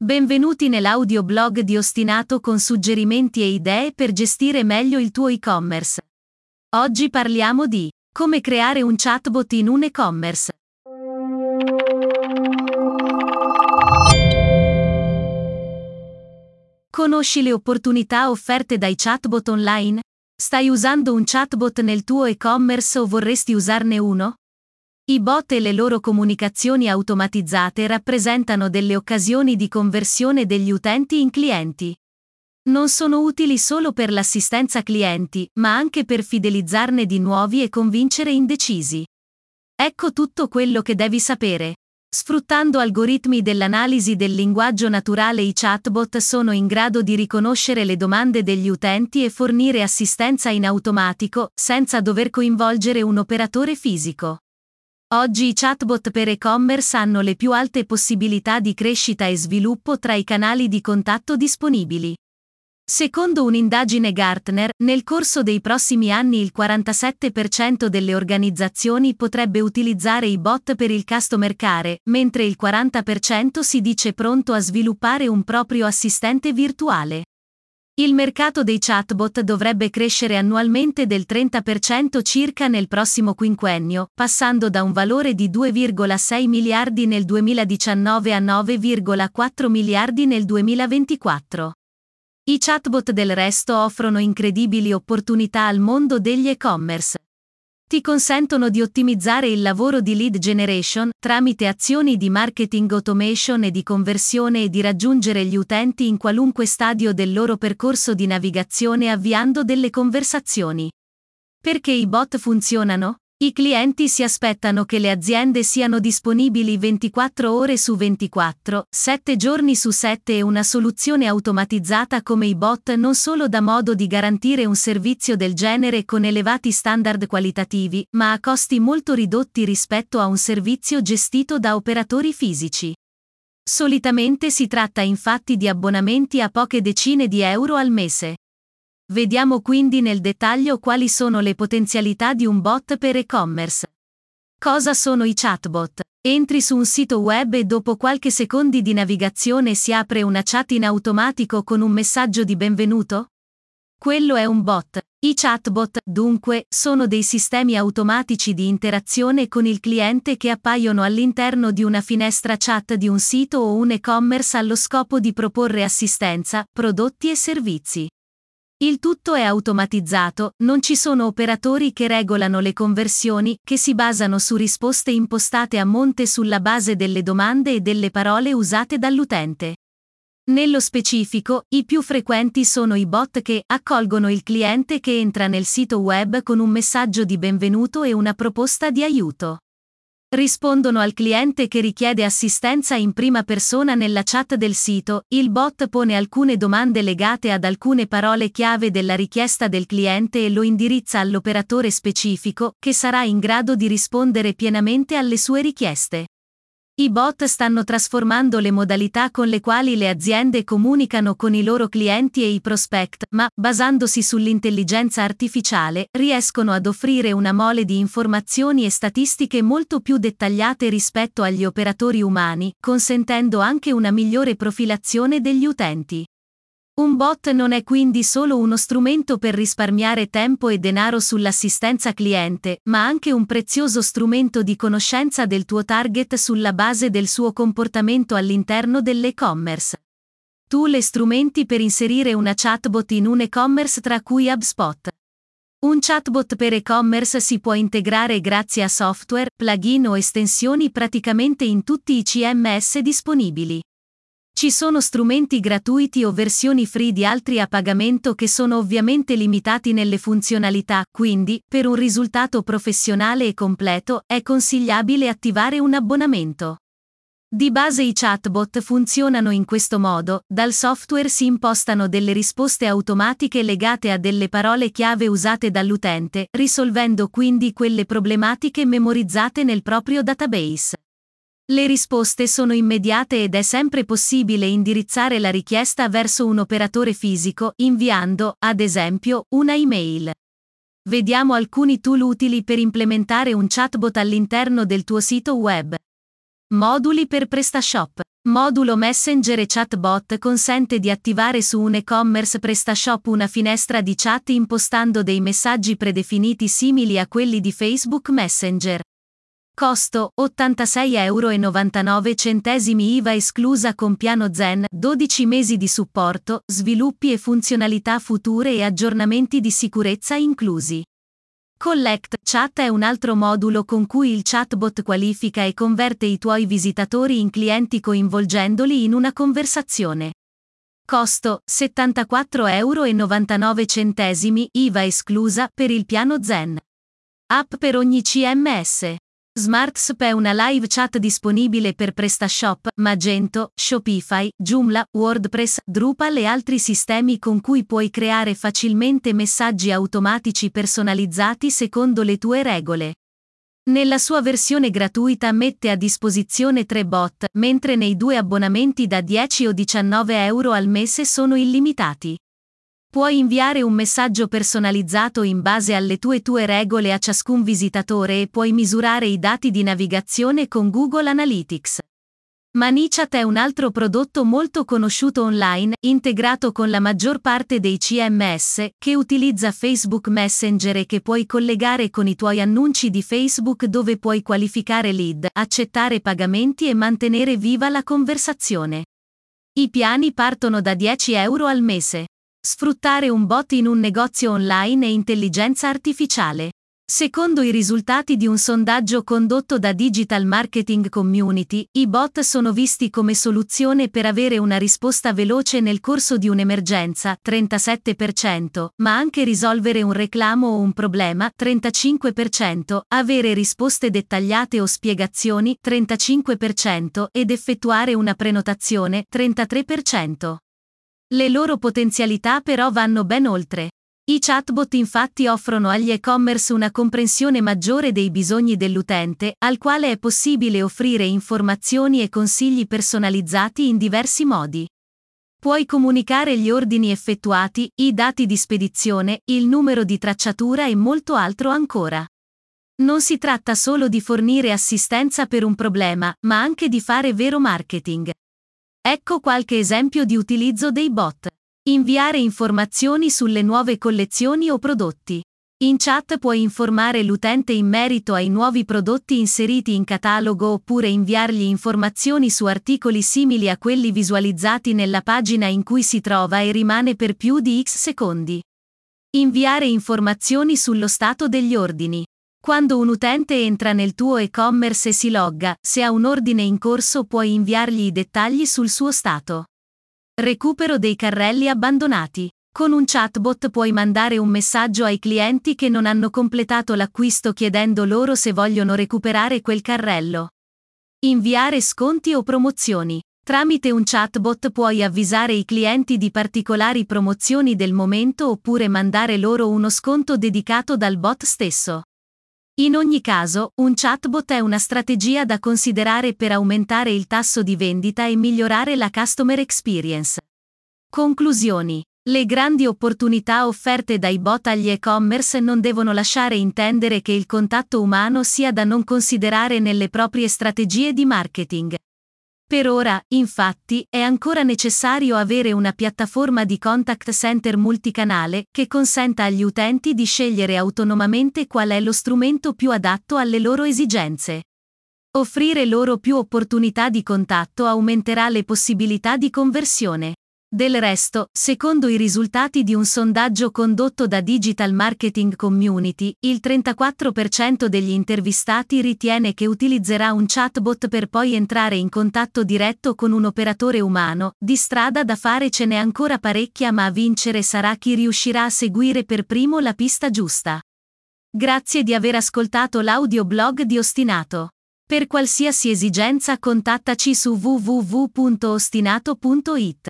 Benvenuti nell'audioblog di Ostinato con suggerimenti e idee per gestire meglio il tuo e-commerce. Oggi parliamo di come creare un chatbot in un e-commerce. Conosci le opportunità offerte dai chatbot online? Stai usando un chatbot nel tuo e-commerce o vorresti usarne uno? I bot e le loro comunicazioni automatizzate rappresentano delle occasioni di conversione degli utenti in clienti. Non sono utili solo per l'assistenza clienti, ma anche per fidelizzarne di nuovi e convincere indecisi. Ecco tutto quello che devi sapere. Sfruttando algoritmi dell'analisi del linguaggio naturale i chatbot sono in grado di riconoscere le domande degli utenti e fornire assistenza in automatico, senza dover coinvolgere un operatore fisico. Oggi i chatbot per e-commerce hanno le più alte possibilità di crescita e sviluppo tra i canali di contatto disponibili. Secondo un'indagine Gartner, nel corso dei prossimi anni il 47% delle organizzazioni potrebbe utilizzare i bot per il customer care, mentre il 40% si dice pronto a sviluppare un proprio assistente virtuale. Il mercato dei chatbot dovrebbe crescere annualmente del 30% circa nel prossimo quinquennio, passando da un valore di 2,6 miliardi nel 2019 a 9,4 miliardi nel 2024. I chatbot del resto offrono incredibili opportunità al mondo degli e-commerce ti consentono di ottimizzare il lavoro di lead generation tramite azioni di marketing automation e di conversione e di raggiungere gli utenti in qualunque stadio del loro percorso di navigazione avviando delle conversazioni. Perché i bot funzionano? I clienti si aspettano che le aziende siano disponibili 24 ore su 24, 7 giorni su 7 e una soluzione automatizzata come i bot non solo dà modo di garantire un servizio del genere con elevati standard qualitativi, ma a costi molto ridotti rispetto a un servizio gestito da operatori fisici. Solitamente si tratta infatti di abbonamenti a poche decine di euro al mese. Vediamo quindi nel dettaglio quali sono le potenzialità di un bot per e-commerce. Cosa sono i chatbot? Entri su un sito web e dopo qualche secondi di navigazione si apre una chat in automatico con un messaggio di benvenuto? Quello è un bot. I chatbot, dunque, sono dei sistemi automatici di interazione con il cliente che appaiono all'interno di una finestra chat di un sito o un e-commerce allo scopo di proporre assistenza, prodotti e servizi. Il tutto è automatizzato, non ci sono operatori che regolano le conversioni, che si basano su risposte impostate a monte sulla base delle domande e delle parole usate dall'utente. Nello specifico, i più frequenti sono i bot che accolgono il cliente che entra nel sito web con un messaggio di benvenuto e una proposta di aiuto. Rispondono al cliente che richiede assistenza in prima persona nella chat del sito, il bot pone alcune domande legate ad alcune parole chiave della richiesta del cliente e lo indirizza all'operatore specifico, che sarà in grado di rispondere pienamente alle sue richieste. I bot stanno trasformando le modalità con le quali le aziende comunicano con i loro clienti e i prospect, ma, basandosi sull'intelligenza artificiale, riescono ad offrire una mole di informazioni e statistiche molto più dettagliate rispetto agli operatori umani, consentendo anche una migliore profilazione degli utenti. Un bot non è quindi solo uno strumento per risparmiare tempo e denaro sull'assistenza cliente, ma anche un prezioso strumento di conoscenza del tuo target sulla base del suo comportamento all'interno dell'e-commerce. Tu le strumenti per inserire una chatbot in un e-commerce tra cui HubSpot. Un chatbot per e-commerce si può integrare grazie a software, plugin o estensioni praticamente in tutti i CMS disponibili. Ci sono strumenti gratuiti o versioni free di altri a pagamento che sono ovviamente limitati nelle funzionalità, quindi, per un risultato professionale e completo, è consigliabile attivare un abbonamento. Di base i chatbot funzionano in questo modo, dal software si impostano delle risposte automatiche legate a delle parole chiave usate dall'utente, risolvendo quindi quelle problematiche memorizzate nel proprio database. Le risposte sono immediate ed è sempre possibile indirizzare la richiesta verso un operatore fisico, inviando, ad esempio, una email. Vediamo alcuni tool utili per implementare un chatbot all'interno del tuo sito web. Moduli per PrestaShop. Modulo Messenger e Chatbot consente di attivare su un e-commerce PrestaShop una finestra di chat impostando dei messaggi predefiniti simili a quelli di Facebook Messenger. Costo 86,99 euro IVA esclusa con piano Zen, 12 mesi di supporto, sviluppi e funzionalità future e aggiornamenti di sicurezza inclusi. Collect Chat è un altro modulo con cui il chatbot qualifica e converte i tuoi visitatori in clienti coinvolgendoli in una conversazione. Costo 74,99 euro IVA esclusa per il piano Zen. App per ogni CMS. SmartSp è una live chat disponibile per PrestaShop, Magento, Shopify, Joomla, WordPress, Drupal e altri sistemi con cui puoi creare facilmente messaggi automatici personalizzati secondo le tue regole. Nella sua versione gratuita mette a disposizione tre bot, mentre nei due abbonamenti da 10 o 19 euro al mese sono illimitati. Puoi inviare un messaggio personalizzato in base alle tue tue regole a ciascun visitatore e puoi misurare i dati di navigazione con Google Analytics. Manichat è un altro prodotto molto conosciuto online, integrato con la maggior parte dei CMS, che utilizza Facebook Messenger e che puoi collegare con i tuoi annunci di Facebook dove puoi qualificare lead, accettare pagamenti e mantenere viva la conversazione. I piani partono da 10 euro al mese. Sfruttare un bot in un negozio online e intelligenza artificiale. Secondo i risultati di un sondaggio condotto da Digital Marketing Community, i bot sono visti come soluzione per avere una risposta veloce nel corso di un'emergenza, 37%, ma anche risolvere un reclamo o un problema, 35%, avere risposte dettagliate o spiegazioni, 35%, ed effettuare una prenotazione, 33%. Le loro potenzialità però vanno ben oltre. I chatbot infatti offrono agli e-commerce una comprensione maggiore dei bisogni dell'utente, al quale è possibile offrire informazioni e consigli personalizzati in diversi modi. Puoi comunicare gli ordini effettuati, i dati di spedizione, il numero di tracciatura e molto altro ancora. Non si tratta solo di fornire assistenza per un problema, ma anche di fare vero marketing. Ecco qualche esempio di utilizzo dei bot. Inviare informazioni sulle nuove collezioni o prodotti. In chat puoi informare l'utente in merito ai nuovi prodotti inseriti in catalogo oppure inviargli informazioni su articoli simili a quelli visualizzati nella pagina in cui si trova e rimane per più di X secondi. Inviare informazioni sullo stato degli ordini. Quando un utente entra nel tuo e-commerce e si logga, se ha un ordine in corso puoi inviargli i dettagli sul suo stato. Recupero dei carrelli abbandonati. Con un chatbot puoi mandare un messaggio ai clienti che non hanno completato l'acquisto chiedendo loro se vogliono recuperare quel carrello. Inviare sconti o promozioni. Tramite un chatbot puoi avvisare i clienti di particolari promozioni del momento oppure mandare loro uno sconto dedicato dal bot stesso. In ogni caso, un chatbot è una strategia da considerare per aumentare il tasso di vendita e migliorare la customer experience. Conclusioni. Le grandi opportunità offerte dai bot agli e-commerce non devono lasciare intendere che il contatto umano sia da non considerare nelle proprie strategie di marketing. Per ora, infatti, è ancora necessario avere una piattaforma di contact center multicanale che consenta agli utenti di scegliere autonomamente qual è lo strumento più adatto alle loro esigenze. Offrire loro più opportunità di contatto aumenterà le possibilità di conversione. Del resto, secondo i risultati di un sondaggio condotto da Digital Marketing Community, il 34% degli intervistati ritiene che utilizzerà un chatbot per poi entrare in contatto diretto con un operatore umano, di strada da fare ce n'è ancora parecchia ma a vincere sarà chi riuscirà a seguire per primo la pista giusta. Grazie di aver ascoltato l'audioblog di Ostinato. Per qualsiasi esigenza contattaci su www.ostinato.it.